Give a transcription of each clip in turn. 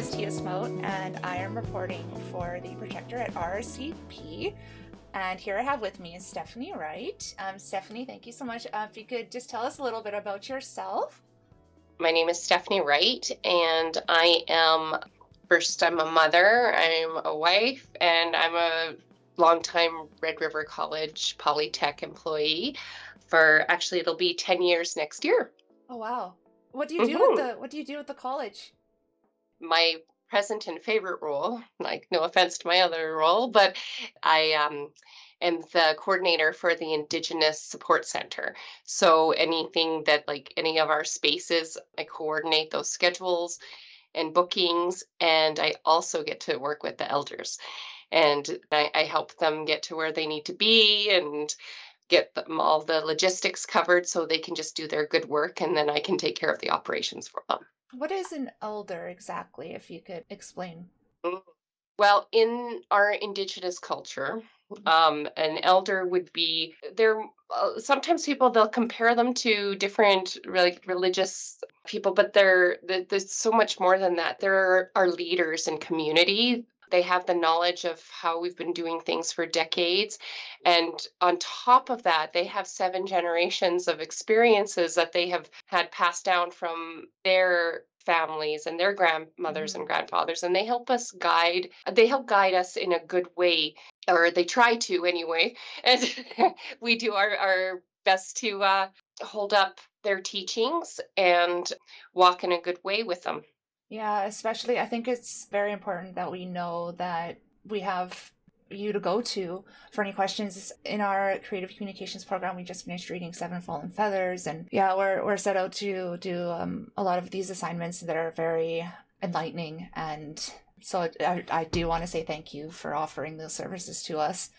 Is Tia Smoat, and I am reporting for the Projector at RCP. And here I have with me is Stephanie Wright. Um, Stephanie, thank you so much. Uh, if you could just tell us a little bit about yourself. My name is Stephanie Wright, and I am first, I'm a mother, I'm a wife, and I'm a longtime Red River College Polytech employee for actually it'll be 10 years next year. Oh wow. What do you do mm-hmm. with the what do you do at the college? My present and favorite role, like no offense to my other role, but I um am the coordinator for the Indigenous Support Center. So anything that like any of our spaces, I coordinate those schedules and bookings, and I also get to work with the elders. And I, I help them get to where they need to be and get them all the logistics covered so they can just do their good work and then I can take care of the operations for them. What is an elder exactly, if you could explain? Well, in our indigenous culture, mm-hmm. um, an elder would be there. Uh, sometimes people they'll compare them to different like religious people, but they're there's so much more than that. There are leaders in community they have the knowledge of how we've been doing things for decades. And on top of that, they have seven generations of experiences that they have had passed down from their families and their grandmothers mm-hmm. and grandfathers and they help us guide they help guide us in a good way or they try to anyway and we do our, our best to uh, hold up their teachings and walk in a good way with them yeah, especially I think it's very important that we know that we have you to go to for any questions. In our creative communications program we just finished reading seven fallen feathers and yeah we're, we're set out to do um, a lot of these assignments that are very enlightening and so I, I do want to say thank you for offering those services to us.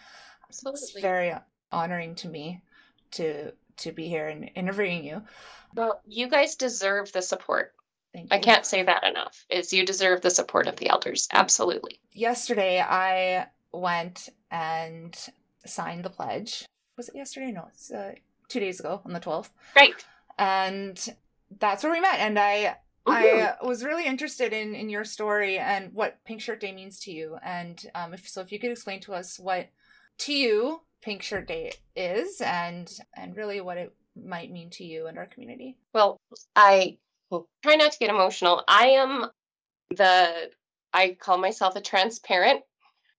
Absolutely. it's very honoring to me to to be here and interviewing you. Well you guys deserve the support I can't say that enough. Is you deserve the support of the elders. Absolutely. Yesterday I went and signed the pledge. Was it yesterday? No, it's uh, two days ago on the 12th. Right. And that's where we met. And I I was really interested in in your story and what Pink Shirt Day means to you. And um, if so, if you could explain to us what to you Pink Shirt Day is, and and really what it might mean to you and our community. Well, I try not to get emotional. I am the, I call myself a transparent.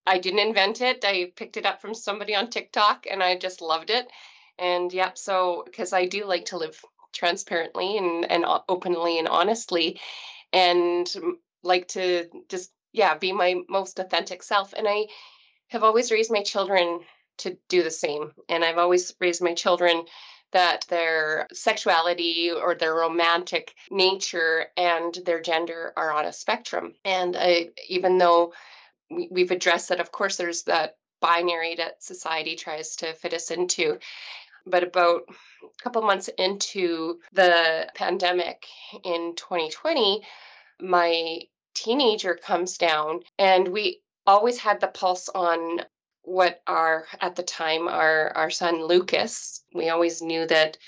I didn't invent it. I picked it up from somebody on TikTok and I just loved it. And yep, so because I do like to live transparently and, and openly and honestly and like to just, yeah, be my most authentic self. And I have always raised my children to do the same. And I've always raised my children that their sexuality or their romantic nature and their gender are on a spectrum. And I, even though we've addressed that, of course, there's that binary that society tries to fit us into. But about a couple months into the pandemic in 2020, my teenager comes down and we always had the pulse on what our at the time our our son Lucas. We always knew that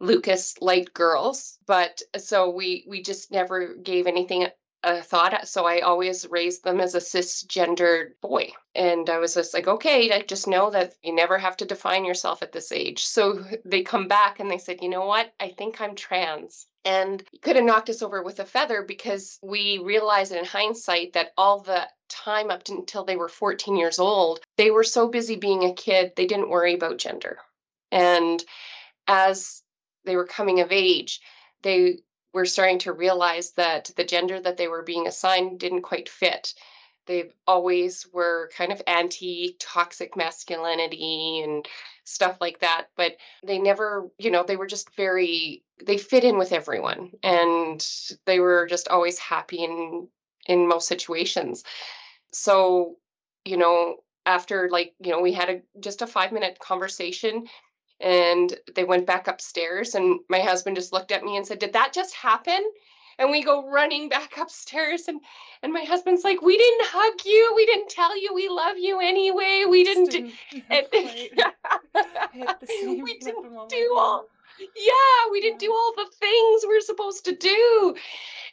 Lucas liked girls, but so we we just never gave anything a thought. Uh, so I always raised them as a cisgendered boy. And I was just like, okay, I just know that you never have to define yourself at this age. So they come back and they said, you know what? I think I'm trans. And could have knocked us over with a feather because we realized in hindsight that all the time up until they were 14 years old, they were so busy being a kid, they didn't worry about gender. And as they were coming of age, they were starting to realize that the gender that they were being assigned didn't quite fit. They always were kind of anti toxic masculinity and stuff like that, but they never, you know, they were just very, they fit in with everyone and they were just always happy in in most situations. So, you know, after like, you know, we had a just a 5 minute conversation and they went back upstairs and my husband just looked at me and said, "Did that just happen?" And we go running back upstairs and and my husband's like, "We didn't hug you. We didn't tell you we love you anyway. We didn't, didn't and, we didn't do all yeah, we didn't do all the things we're supposed to do."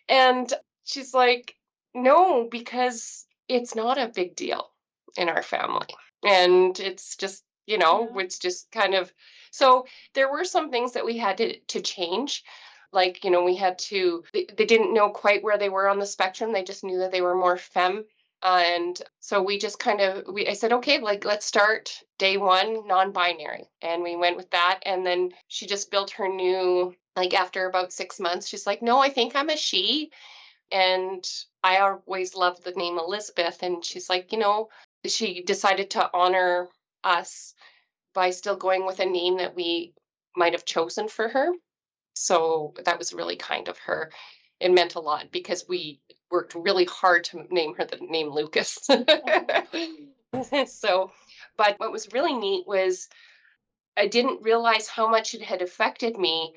And she's like, no, because it's not a big deal in our family. And it's just, you know, Yeah. it's just kind of so there were some things that we had to, to change. Like, you know, we had to, they, they didn't know quite where they were on the spectrum. They just knew that they were more femme. And so we just kind of, we, I said, okay, like, let's start day one non binary. And we went with that. And then she just built her new, like, after about six months, she's like, no, I think I'm a she. And I always loved the name Elizabeth. And she's like, you know, she decided to honor us by still going with a name that we might have chosen for her. So that was really kind of her. It meant a lot because we worked really hard to name her the name Lucas. so, but what was really neat was I didn't realize how much it had affected me.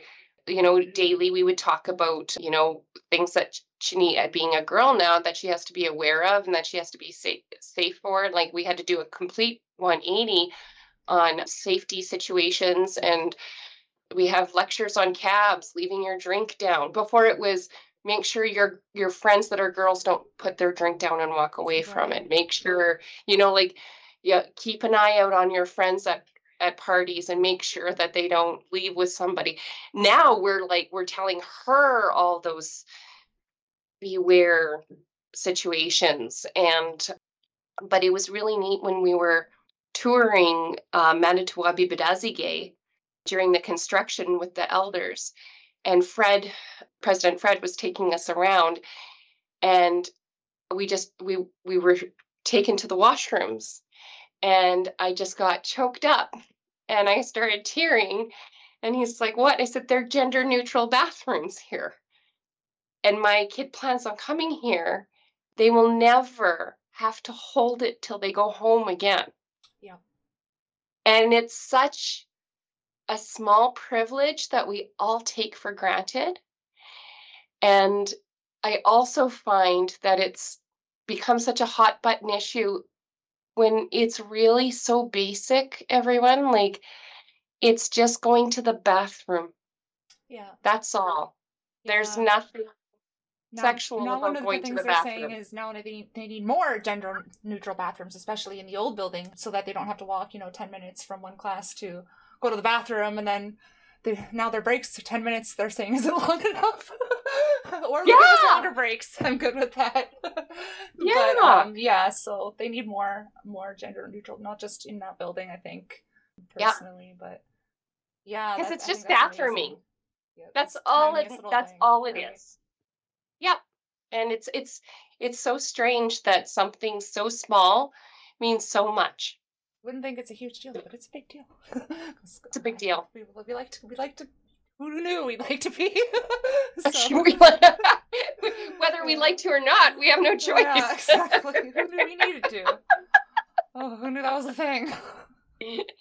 You know, daily we would talk about, you know, things that she need uh, being a girl now that she has to be aware of and that she has to be safe safe for. Like we had to do a complete 180 on safety situations and we have lectures on cabs, leaving your drink down. Before it was make sure your your friends that are girls don't put their drink down and walk away from it. Make sure, you know, like yeah, keep an eye out on your friends at at parties and make sure that they don't leave with somebody. Now we're like we're telling her all those beware situations and but it was really neat when we were touring uh, Manitou a bi Bii daziigae during the construction with the elders. And Fred President Fred was taking us around and we just we we were taken to the washrooms. And I just got choked up and I started tearing. And he's like what? I said they're gender neutral bathrooms here. And my kid plans on coming here. They will never have to hold it till they go home again Yeah. and it's such a small privilege that we all take for granted and I also find that it's become such a hot button issue when it's really so basic, everyone. Like, it's just going to the bathroom. Yeah. That's all. There's nothing. Now- sexual now one of the things the they're saying is now they need, they need more gender neutral bathrooms, especially in the old building, so that they don't have to walk, you know, ten minutes from one class to go to the bathroom, and then they, now their breaks are ten minutes. They're saying is it long enough, or Yeah. longer breaks. I'm good with that. but, Yeah. um, yeah. So they need more more gender neutral, not just in that building. I think Yeah. personally, but yeah, Because it's I just that's bathrooming. Yeah, That's this all it that's thing, all it is. Yep. And it's it's it's so strange that something so small means so much. wouldn't think it's a huge deal, but it's a big deal. It's a big deal. We, we like to. We like to. Who knew we'd like to be? so, Whether we like to or not, we have no choice. Yeah, exactly. who knew we needed to? Oh, who knew that was a thing?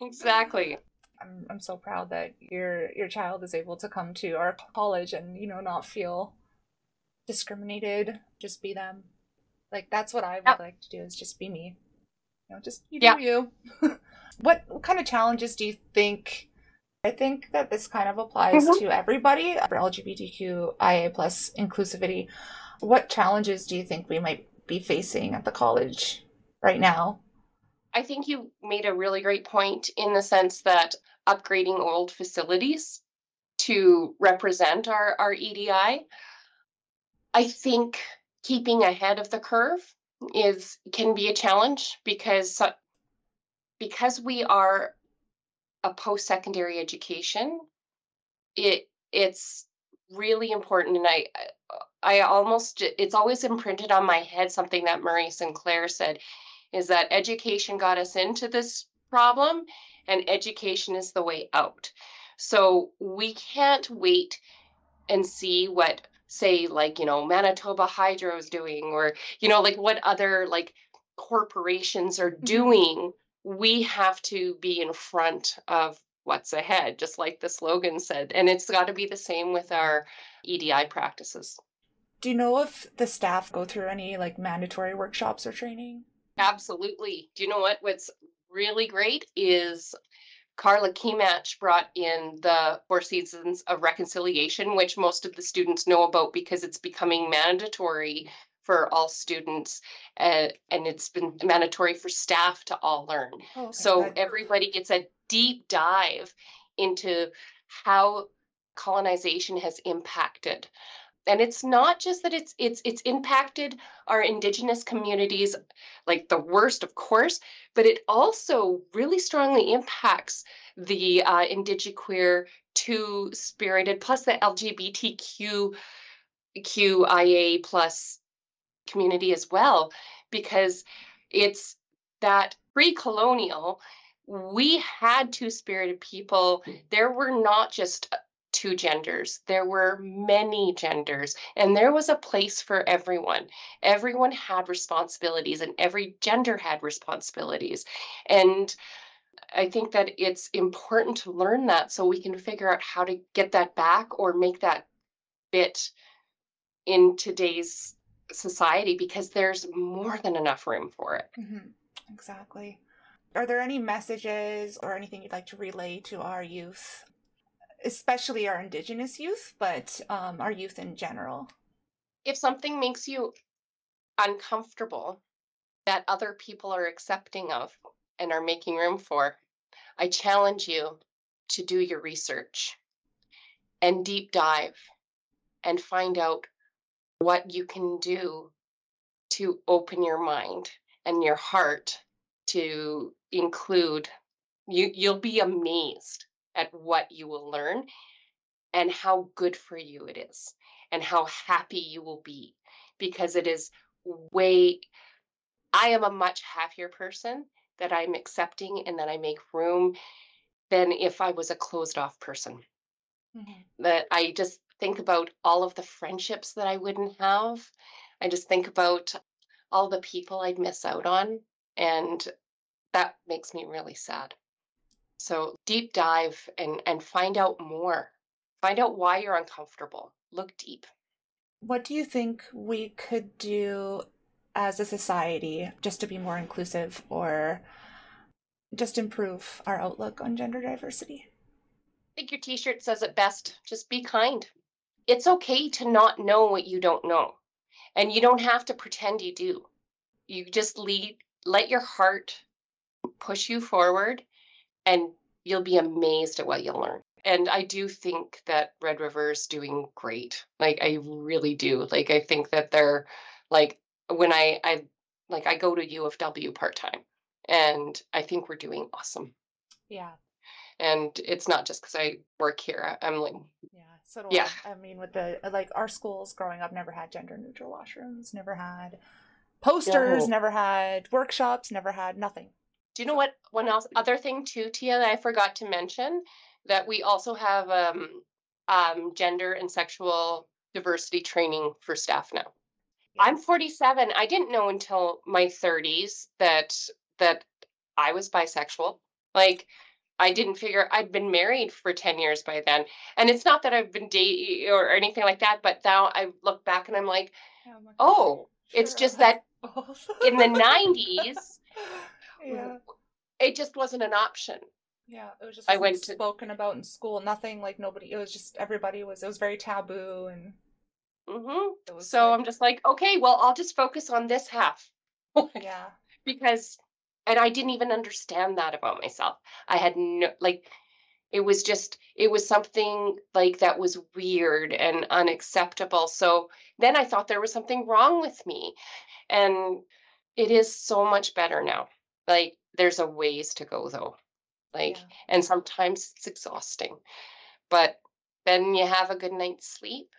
exactly. I'm I'm so proud that your your child is able to come to our college and you know not feel discriminated. Just be them. Like that's what I would Yep. like to do is just be me. You know, just you do you. what what kind of challenges do you think? I think that this kind of applies Mhm. to everybody for LGBTQIA plus inclusivity. What challenges do you think we might be facing at the college right now? I think you made a really great point in the sense that upgrading old facilities to represent our, our EDI. I think keeping ahead of the curve is can be a challenge because because we are a post-secondary education it it's really important and I I almost it's always imprinted on my head something that Murray Sinclair said is that education got us into this problem and education is the way out. So we can't wait and see what say like, you know, Manitoba Hydro is doing or you know like what other like corporations are mm-hmm. doing. We have to be in front of what's ahead just like the slogan said and it's got to be the same with our EDI practices. Do you know if the staff go through any like mandatory workshops or training? Absolutely. Do you know what? What's really great is Carla Kematch brought in the Four Seasons of Reconciliation, which most of the students know about because it's becoming mandatory for all students, uh, and it's been mandatory for staff to all learn. Oh, okay, So everybody gets a deep dive into how colonization has impacted. And it's not just that it's it's it's impacted our indigenous communities like the worst, of course, but it also really strongly impacts the uh, indigiqueer two spirited plus the LGBTQ QIA plus community as well, because it's that pre-colonial we had two spirited people. There were not just two genders. There were many genders and there was a place for everyone. Everyone had responsibilities and every gender had responsibilities. And i think that it's important to learn that so we can figure out how to get that back or make that fit in today's society because there's more than enough room for it. Mhm, Exactly. Are there any messages or anything you'd like to relay to our youth, especially our Indigenous youth, but um, our youth in general? if something makes you uncomfortable that other people are accepting of and are making room for, I challenge you to do your research and deep dive and find out what you can do to open your mind and your heart to include you you'll be amazed at what you will learn and how good for you it is and how happy you will be because it is way I am a much happier person that I'm accepting and that I make room than if I was a closed off person. Mhm. That I just think about all of the friendships that I wouldn't have. I just think about all the people I'd miss out on and that makes me really sad. So deep dive and and find out more. Find out why you're uncomfortable. Look deep. What do you think we could do as a society just to be more inclusive or just improve our outlook on gender diversity? I think your t-shirt says it best. Just be kind. It's okay to not know what you don't know. And you don't have to pretend you do. You just lead let your heart push you forward and you'll be amazed at what you'll learn. And I do think that Red River is doing great. Like I really do. Like I think that they're like when I I like I go to U of W part-time and I think we're doing awesome. Yeah, And it's not just because I work here. I'm like yeah. So do Yeah. I. I mean, with the like our schools growing up never had gender neutral washrooms, never had posters, No. never had workshops, never had nothing. Do you know what one else other thing too, Tia, that I forgot to mention? That we also have um, um, gender and sexual diversity training for staff now. I'm 47. I didn't know until my 30s that that I was bisexual. Like I didn't figure I'd been married for 10 years by then. And it's not that I've been dating or anything like that, but now I look back and I'm like, I'm oh, it's just that in the 90s, yeah. it just wasn't an option. Yeah, it was just I went to- spoken about in school. Nothing like nobody. It was just everybody was. It was very taboo, and hmm. So like- I'm just like, okay, well, I'll just focus on this half yeah, because, and I didn't even understand that about myself. I had no, like, it was just, it was something like that was weird and unacceptable. So then I thought there was something wrong with me. And it is so much better now. Like, there's a ways to go though. Like, yeah. and sometimes it's exhausting. But then you have a good night's sleep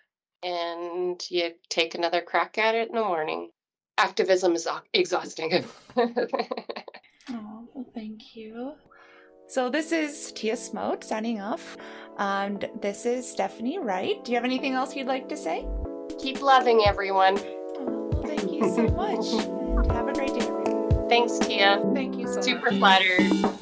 and you take another crack at it in the morning. Activism is exhausting. Oh, well, thank you. So this is Tia Smoat signing off, and this is Stephanie Wright. Do you have anything else you'd like to say? Keep loving everyone. Oh, thank you so much, and have a great day. Thanks, Tia. Thank you so Super much. flattered.